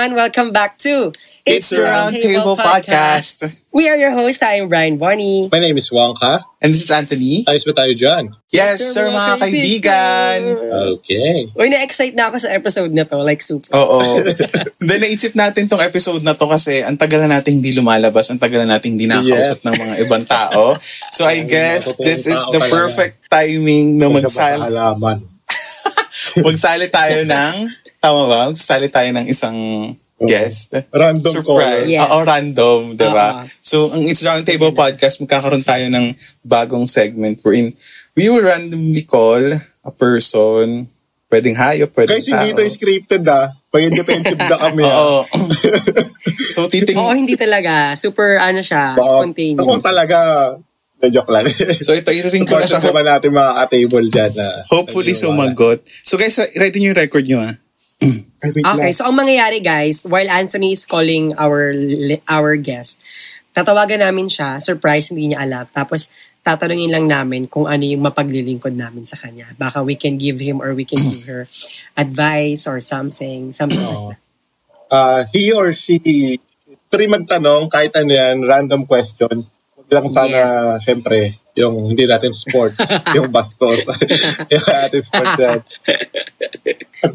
everyone. Welcome back to It's the Roundtable Podcast. We are your hosts. I'm Brian Bonnie. My name is Wongka. And this is Anthony. Ayos ba tayo dyan? Yes, sir, mga kaibigan. Okay. Uy, na-excite na ako sa episode na to. Like, super. Oo. Then naisip natin tong episode na to kasi ang tagal na natin hindi lumalabas, ang tagal na natin hindi nakakausap Yes. ng mga ibang tao. So I guess totoo this is tao the talaga. perfect timing na Kung siya magsali, ba sa halaman. magsali tayo ng, tama ba? Magsali tayo ng isang guest. Random Surprise. caller. Yeah. Oo, random, di ba? Oo. So, ang It's Roundtable Podcast, magkakaroon tayo ng bagong segment wherein we will randomly call a person, pwedeng hayop, pwedeng Guys, tao. hindi ito scripted ah. Pag-independent na kami ah. Oo. so, titing... Oo, hindi talaga. Super, ano siya, Baka- spontaneous. Ako talaga, na joke lang. So, ito, i-ring ko na siya. Support natin mga ka-table dyan na. Hopefully, sumagot. So, guys, ready niyo yung record nyo, ah. Okay, so ang mangyayari guys, while Anthony is calling our our guest, tatawagan namin siya, surprise, hindi niya alam. Tapos, tatanungin lang namin kung ano yung mapaglilingkod namin sa kanya. Baka we can give him or we can give her advice or something, something like that. Ah, he or she, free magtanong, kahit ano yan, random question. Huwag lang sana, Yes. syempre, yung hindi natin sports, yung bastos. yung ating sports yan.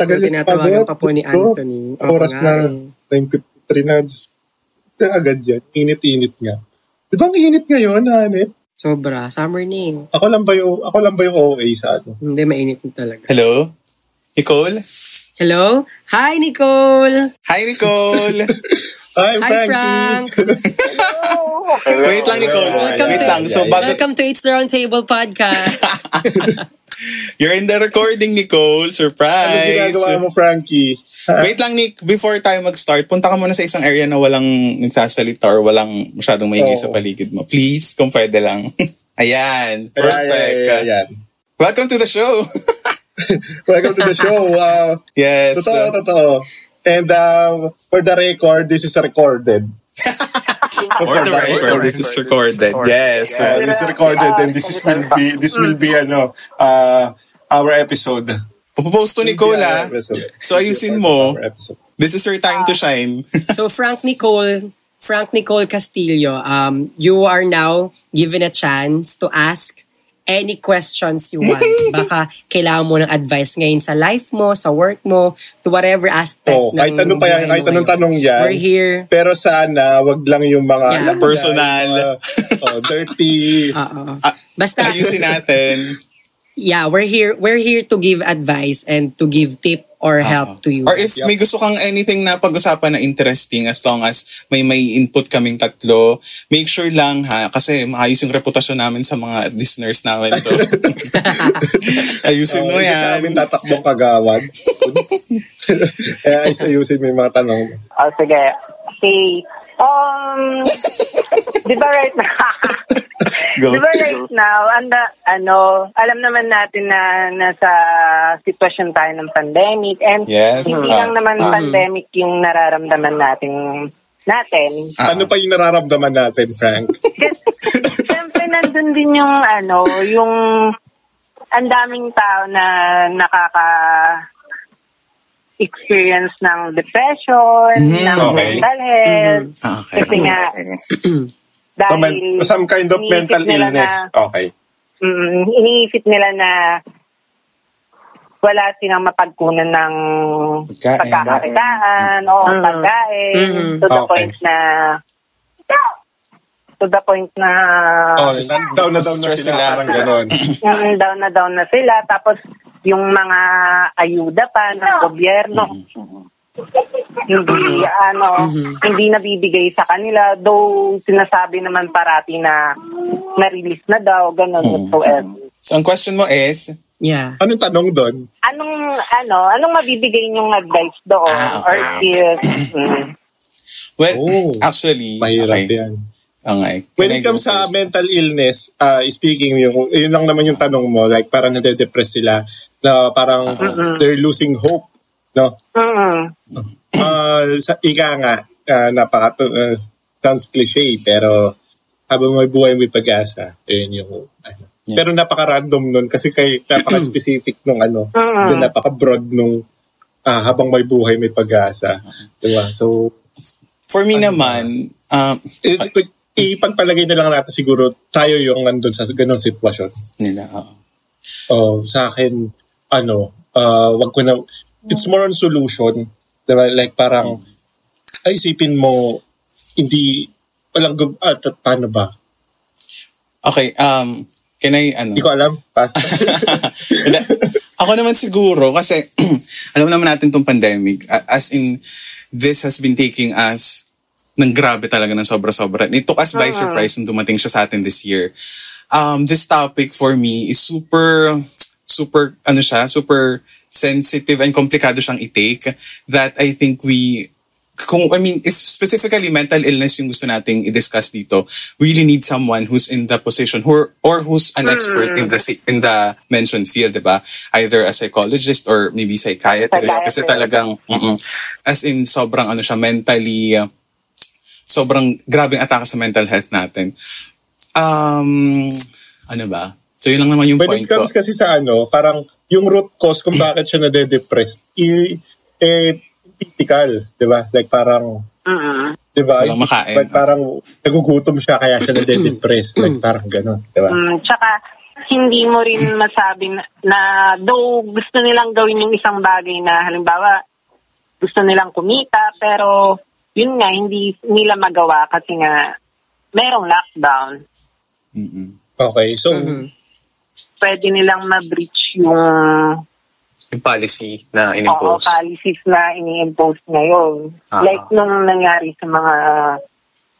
Tagal So, tinatawagan pa po ni Anthony. Oo Oras na, eh. 9.53 na. Na agad yan. Init-init nga. Di ba ang init ngayon, Hanep? Sobra. Summer na eh. Ako lang ba yung, ako lang ba yung OA sa ano? Hindi, mainit na talaga. Hello? Nicole? Hello? Hi, Nicole! Hi, Nicole! Hi, Hi, Frankie! Frank! Wait lang, Nicole. Welcome Wait to, lang. So, bago, welcome to It's the Roundtable Podcast. you're in the recording, Nicole. Ano Surprise! ginagawa mo, Frankie? Wait lang, Nick. Before tayo mag-start, punta ka muna sa isang area na walang nagsasalita or walang masyadong maingay sa paligid mo. Please, kung pwede lang. Ayan. Perfect. Ayan, ayan, ayan. Welcome to the show. Welcome to the show. Uh, yes. totoo, totoo. And uh, for the record, this is recorded. For the record, this is recorded. Yes. Uh, this is recorded and this is will be this will be ano uh, our episode. Pupost to Nicole, ah. So, ayusin mo. This is your time to shine. So Frank Nicole, Frank Nicole Castillo, um, you are now given a chance to ask any questions you want. Baka kailangan mo ng advice ngayon sa life mo, sa work mo, to whatever aspect Oh, kahit ano pa yan, kahit anong tanong yan. We're here. Pero sana, wag lang yung mga Yeah. alam Personal. yung mga, oh, dirty. Oo. Ah, Basta, Ayusin natin. yeah, we're here we're here to give advice and to give tip or help to you. Or if may gusto kang anything na pag-usapan na interesting as long as may may input kaming tatlo, make sure lang ha, kasi maayos yung reputasyon namin sa mga listeners namin. So, ayusin Oh, mo hindi sa yan. amin tatakbong kagawad. Kaya ayos ayusin mo yung mga tanong. Oh, sige. Okay. Um, di ba right now, Go. di ba right now, anda, ano, alam naman natin na nasa sitwasyon tayo ng pandemic and Yes. hindi Ah. lang naman pandemic yung nararamdaman natin natin. Ah. Ano pa yung nararamdaman natin, Frank? Siyempre, nandun din yung, ano, yung ang daming tao na nakaka experience ng depression, Mhm, ng okay. mental health. Ah, okay. Kasi nga, So, dahil men- some kind of mental illness. Na, Okay. mm, iniisip nila na wala silang mapagkunan ng Pagkain. pagkakakitaan o Mhm. pagkain Mhm. to the Okay. point na to the point na Oh, nan- down na down na Stress sila, sila. parang ganon. mm, down na down na sila tapos yung mga ayuda pa ng gobyerno hindi ano hindi nabibigay sa kanila though sinasabi naman parati na na-release na daw ganun Mhm. whatsoever So, ang question mo is, yeah. Anong tanong doon? anong ano anong mabibigay niyong advice doon Ah, or okay. if mm, well, Oh, actually, Mahirap okay. yan. Okay. When I it comes sa first? mental illness, uh, speaking, yung, yun lang naman yung tanong mo, like parang nade-depress sila, na parang they're losing hope. No? mm, Uh, sa ika nga, uh, napaka, uh, sounds cliche, pero habang may buhay may pag-asa, yun yung, ano. Yes. Pero napaka-random nun kasi kay napaka-specific nung ano, yung napaka-broad nung ah, habang may buhay, may pag-asa. Diba? So, For me Ano naman, um, i- ipagpalagay na lang natin siguro tayo yung nandun sa ganong sitwasyon. nila, oo. Oh, sa akin, ano, ah, wag ko na, it's more on solution. Diba? Like parang, ay isipin mo, hindi, walang, gub- ah, paano ba? Okay, um, can I, ano? Hindi ko alam. Pass. Ako naman siguro, kasi alam naman natin tong pandemic, as in, this has been taking us ng grabe talaga ng sobra-sobra. It took us by Ah. surprise nung dumating siya sa atin this year. Um, this topic for me is super, super, ano siya, super sensitive and komplikado siyang i-take that I think we kung I mean if specifically mental illness yung gusto nating i-discuss dito we really need someone who's in the position who or who's an expert in the in the mentioned field diba either a psychologist or maybe psychiatrist. Kasi Psychiatrist. talagang mm-mm, as in sobrang ano siya mentally uh, sobrang grabing atake sa mental health natin. Um ano ba? So yun lang naman yung When point it ko. comes kasi sa ano, parang yung root cause kung bakit siya nade-depress, i- eh, physical, di ba? Like parang, Mm-mm. di ba? Walang makain. Like parang nagugutom siya kaya siya nade-depress. like parang gano'n, di ba? Mm, tsaka, hindi mo rin masabi na, na though gusto nilang gawin yung isang bagay na halimbawa gusto nilang kumita pero yun nga hindi nila magawa kasi nga merong lockdown. Mm-mm. Okay, so, Mhm. Pwede nilang ma-breach yung yung policy na oo, in-impose policies na ini-impose ngayon. Ah. Like nung nangyari sa mga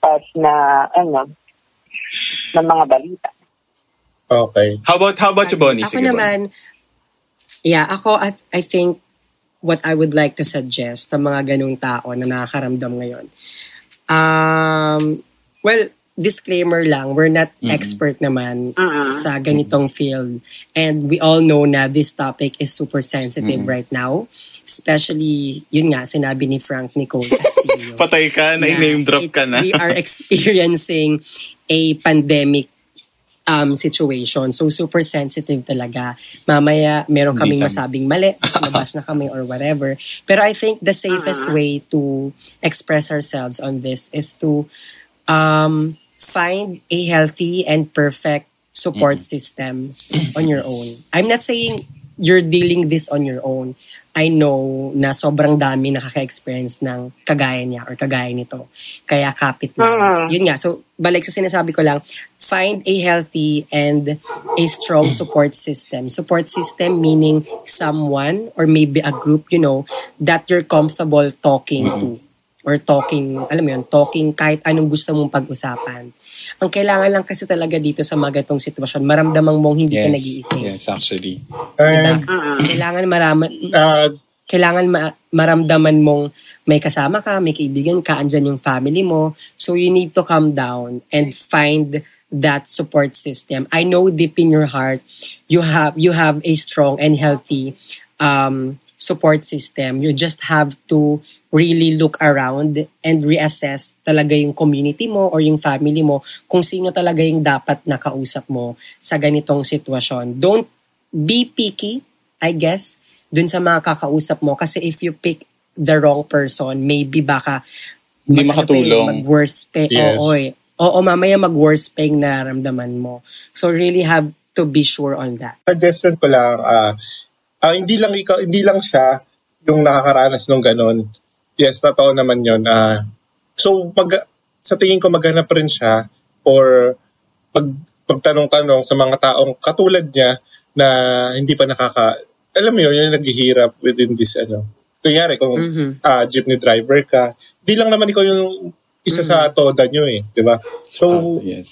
past na ano ng mga balita. okay. How about how about you, Bonnie? Ako Sige, Bonnie. naman, yeah, ako, I, I think what I would like to suggest sa mga ganung tao na nakakaramdam ngayon. Um, well, disclaimer lang, we're not Mm-mm. expert naman Mm-mm. sa ganitong field. And we all know na this topic is super sensitive Mm-mm. right now. Especially, yun nga, sinabi ni Frank Nicole Castillo. Patay ka, na name drop ka na. We are experiencing a pandemic um, situation. So, super sensitive talaga. Mamaya, meron kaming masabing mali, nabash na kami or whatever. Pero I think the safest Ah. way to express ourselves on this is to um, find a healthy and perfect support system on your own. I'm not saying you're dealing this on your own. I know na sobrang dami nakaka-experience ng kagaya niya or kagaya nito. Kaya kapit na. Mm. Yun nga. So, balik sa sinasabi ko lang, find a healthy and a strong support system. Support system meaning someone or maybe a group, you know, that you're comfortable talking to or talking, alam mo yun, talking kahit anong gusto mong pag-usapan. Ang kailangan lang kasi talaga dito sa mga gatong sitwasyon, maramdaman mong hindi ka Yes, nag-iisip. yes, actually. Diba? And, Kailangan maraman, uh, kailangan ma- maramdaman mong may kasama ka, may kaibigan ka, andyan yung family mo. So you need to calm down and find that support system. I know deep in your heart you have you have a strong and healthy um, support system. You just have to really look around and reassess talaga yung community mo or yung family mo kung sino talaga yung dapat nakausap mo sa ganitong sitwasyon. Don't be picky, I guess, dun sa mga kakausap mo. Kasi if you pick the wrong person, maybe baka Hindi makatulong. mag-worse pa. Yes. Oo, eh. Oo, mamaya mag-worse pa yung nararamdaman mo. So really have to be sure on that. suggestion ko lang, ah ah, hindi lang ikaw, hindi lang siya yung nakakaranas ng ganun. Yes, totoo naman yun. ah so, pag, sa tingin ko maghanap rin siya or pag, pagtanong-tanong sa mga taong katulad niya na hindi pa nakaka... Alam mo yun, yung naghihirap within this, ano. Kunyari, kung Mhm. ah, jeepney driver ka, di lang naman ikaw yung isa sa toda nyo eh, di ba? So, Ah, yes.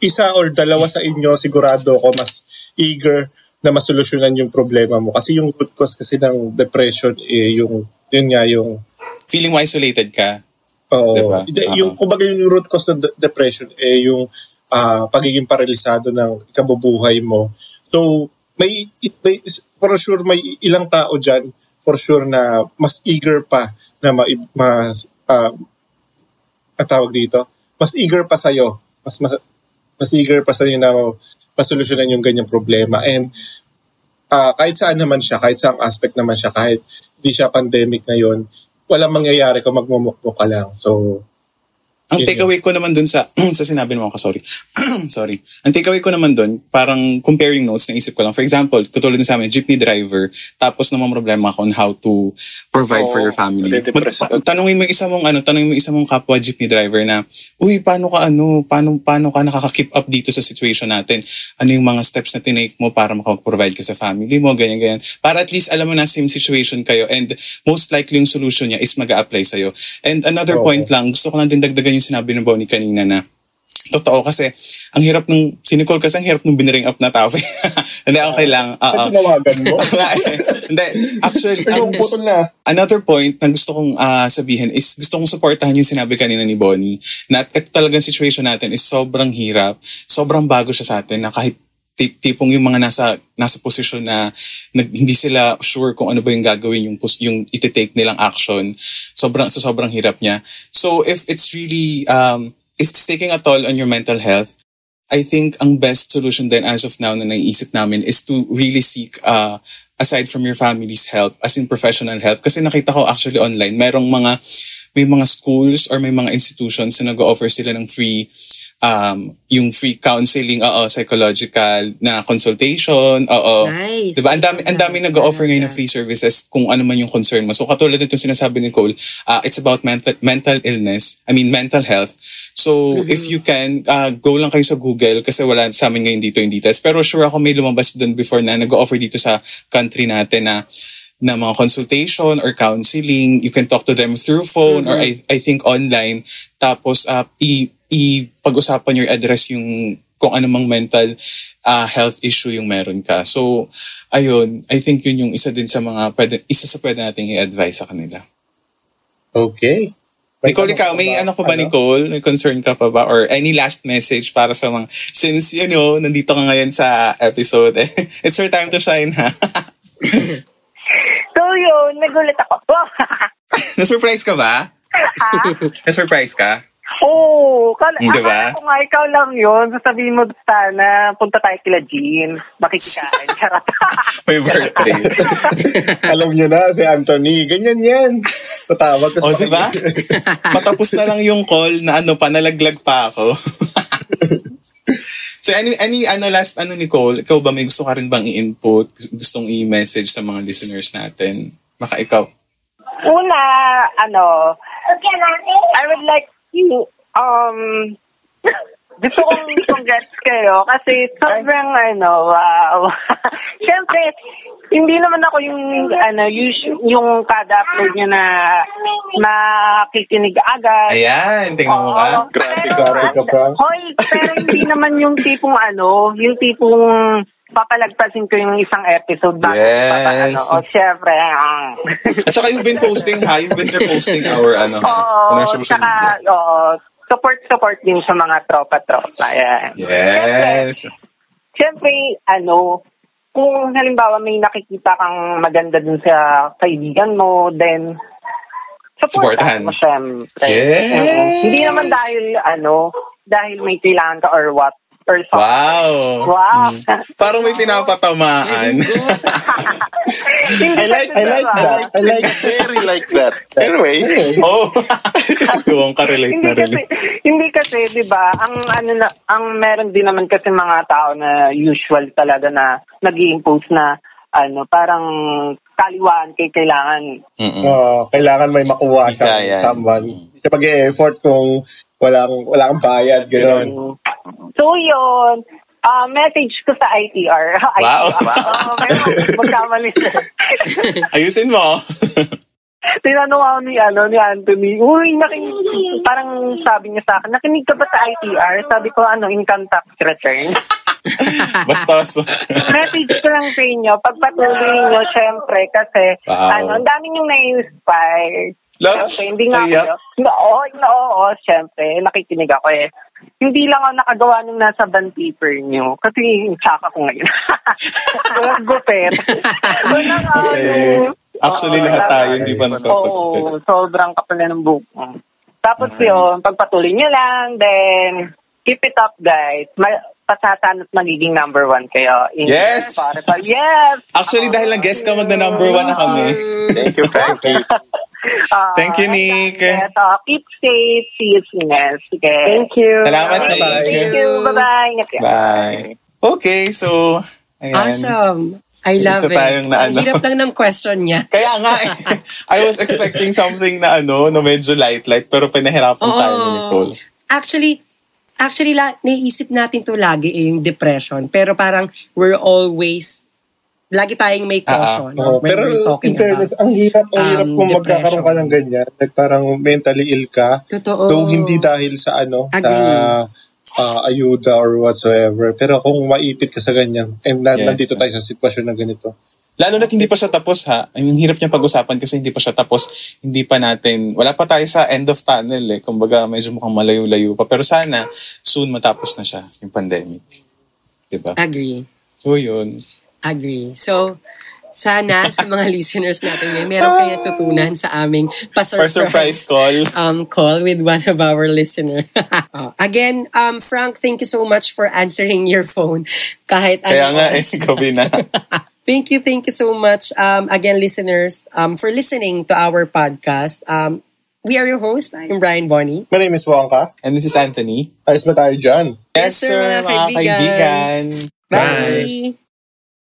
isa or dalawa sa inyo, sigurado ako mas eager na masolusyonan yung problema mo. Kasi yung root cause kasi ng depression, eh, yung, yun nga, yung, Feeling mo isolated ka. oo, Diba? Oo. yung, kumbaga yung root cause ng de- depression, eh, yung ah, pagiging paralisado ng ikabubuhay mo. So, may, it, may, for sure, may ilang tao dyan, for sure na mas eager pa na ma, mas, ang tawag dito, mas eager pa sa'yo. Mas, mas, mas eager pa sa'yo na masolusyonan yung ganyang problema. And ah, kahit saan naman siya, kahit saan aspect naman siya, kahit di siya pandemic ngayon, walang mangyayari kung magmumukmuk ka lang. So, Ang takeaway ko naman dun sa sa sinabi mo ako, sorry. sorry. Ang takeaway ko naman dun, parang comparing notes na isip ko lang. For example, tutulad na sa amin, jeepney driver, tapos naman problema ako on how to provide for Oo, your family. Mag- ka. tanungin mo isa mong ano, tanungin mo isa mong kapwa jeepney driver na, uy, paano ka ano, paano paano ka nakaka-keep up dito sa situation natin? Ano yung mga steps na tinake mo para makapag-provide ka sa family mo, ganyan ganyan. Para at least alam mo na same situation kayo and most likely yung solution niya is mag-a-apply sa'yo. And another Oo. point lang, gusto ko lang din dagdagan yung sinabi ng Bonnie kanina na totoo kasi ang hirap nung sinicall kasi ang hirap nung biniring up na tao. Hindi, okay lang. Oo. ano tinawagan mo? Hindi, actually, ang- na. another point na gusto kong ah, sabihin is gusto kong supportahan yung sinabi kanina ni Bonnie na ito talagang situation natin is sobrang hirap, sobrang bago siya sa atin na kahit tipong yung mga nasa nasa posisyon na nag, hindi sila sure kung ano ba yung gagawin yung yung iti-take nilang action. Sobrang so sobrang hirap niya. So if it's really um if it's taking a toll on your mental health I think ang best solution then as of now na naiisip namin is to really seek uh, aside from your family's help as in professional help. Kasi nakita ko actually online merong mga may mga schools or may mga institutions na nag-offer sila ng free um yung free counseling oo psychological na consultation oo Nice. Diba? Ang dami, ang dami nag-offer ngayon ng free services kung ano man yung concern mo. So katulad nito sinasabi ni Cole, uh, it's about mental mental illness, I mean mental health. So if you can, uh, go lang kayo sa Google kasi wala sa amin ngayon dito yung details. Pero sure ako may lumabas doon before na nag-offer dito sa country natin na na mga consultation or counseling. You can talk to them through phone or I, I think online. Tapos uh, i, i pag-usapan your address yung kung anumang mental uh, health issue yung meron ka. So, ayun, I think yun yung isa din sa mga pwede, isa sa pwede nating i-advise sa kanila. Okay. Nicole, ikaw, may ano ko ba, Nicole? May concern ka pa ba? Or any last message para sa mga, since, you know, nandito ka ngayon sa episode, eh, it's your time to shine, ha? So yun, nagulat ako. Na-surprise ka ba? ha? Na-surprise ka? Oo. Kala, Hmm, diba? akala ko nga ikaw lang yun. Sasabihin mo sana, punta tayo kila Jean. Makikikain. Charot. May birthday. Alam niyo na, si Anthony. Ganyan yan. Tatawag ka o, sa di ba? Patapos na lang yung call na ano, panalaglag pa ako. so, any, any, ano, last, ano, Nicole, ikaw ba may gusto ka rin bang i-input? Gustong i-message sa mga listeners natin? Maka ikaw. Una, ano, I would like you, um, gusto kong congrats kayo kasi sobrang ano, wow. Siyempre, hindi naman ako yung ano, usu- yung kada upload niya na makikinig agad. Ayan, tingnan mo ka. Grabe, grabe ka, Frank. Hoy, pero hindi naman yung tipong ano, yung tipong papalagpasin ko yung isang episode bago Yes. papaano. O, syempre. ah. At saka you've been posting, ha? You've been reposting our, ano? Oo, on our social tsaka, media. oo, support-support din sa mga tropa-tropa. Yes. Siyempre, ano, kung halimbawa may nakikita kang maganda dun sa kaibigan mo, then Supportahan. mo syempre. Yes. Oo. Hindi naman dahil, ano, dahil may kailangan ka or what, or something. Wow. Wow. Mm. Parang may pinapatamaan. I like, I like that. I like Very like that. Anyway, oh. Yung ka-relate hindi na kasi relate. hindi kasi 'di ba ang ano na ang meron din naman kasi mga tao na usual talaga na nag-impose na ano parang kaliwaan kay kailangan Mm-mm. uh, kailangan may makuha siya someone. Hindi siya mag-e-effort kung walang, wala kang bayad, gano'n. So yun, ah, message ko sa ITR. Wow. ITR. Oh, magkamali siya. Ayusin mo. Tinanong ako ni, ano, ni Anthony, uy, nakinig, parang sabi niya sa akin, nakinig ka ba sa ITR? Sabi ko, ano, income tax return. Bastos. message ko lang sa inyo, pagpatuloy nyo, syempre, kasi, Wow. ano, ang dami nyo na-inspire. Love. Syempre, hindi nga ako. No, oo, no, oo, syempre, nakikinig ako eh. Hindi lang ako nakagawa nung nasa band paper nyo. Kasi tsaka ko ngayon. Walang gupit. Walang Okay. ano. Actually, Oo, lahat wala. tayo hindi pa nakapagpapit. Oo, sobrang kapal ng mo. Tapos Okay. yun, pagpatuloy nyo lang, then keep it up guys. Ma- pasasanot magiging number one kayo in Yes! Spotify. Yes! Actually, dahil lang guest ka, magna number one na kami. Thank you, thank Ah, Thank you, Nick. Yes, ah, keep safe. See you soon. Sige. Thank you. Salamat, Bye. Nick. Thank you. Bye-bye. Bye. Okay, so, ayan. Awesome. I love Isa it. tayong na Ang ano. hirap lang ng question niya. Kaya nga, eh, I was expecting something na ano, no medyo light-light, pero pinahirapan tayo ni Nicole. Actually, actually, la, naiisip natin to lagi eh, yung depression. Pero parang we're always, lagi tayong may caution Oo, when pero we're talking in fairness, about. ang hirap, ang hirap um, kung magkakaroon ka depression. ng ganyan. Like parang mentally ill ka. Totoo. Though hindi dahil sa ano, Agree. sa ah, ayuda or whatsoever. Pero kung maipit ka sa ganyan, and na, Yes. nandito tayo sa sitwasyon na ganito. Lalo na hindi pa siya tapos ha. Ang hirap niya pag-usapan kasi hindi pa siya tapos. Hindi pa natin, wala pa tayo sa end of tunnel eh. Kumbaga medyo mukhang malayo-layo pa. Pero sana, soon matapos na siya, yung pandemic. Diba? Agree. So yun. Agree. So, sana sa mga listeners natin ngayon, meron kayo natutunan sa aming For surprise pa-surprise call. um, call with one of our listeners. Oh, again, um, Frank, thank you so much for answering your phone. Kahit Kaya ano nga eh, gabi na. Thank you, thank you so much. Um, again, listeners, um, for listening to our podcast. Um, we are your host. I'm Brian Bonnie. My name is Wonka. And this is Anthony. Ayos ba tayo dyan? Yes, sir, mga mga kaibigan. kaibigan. Bye.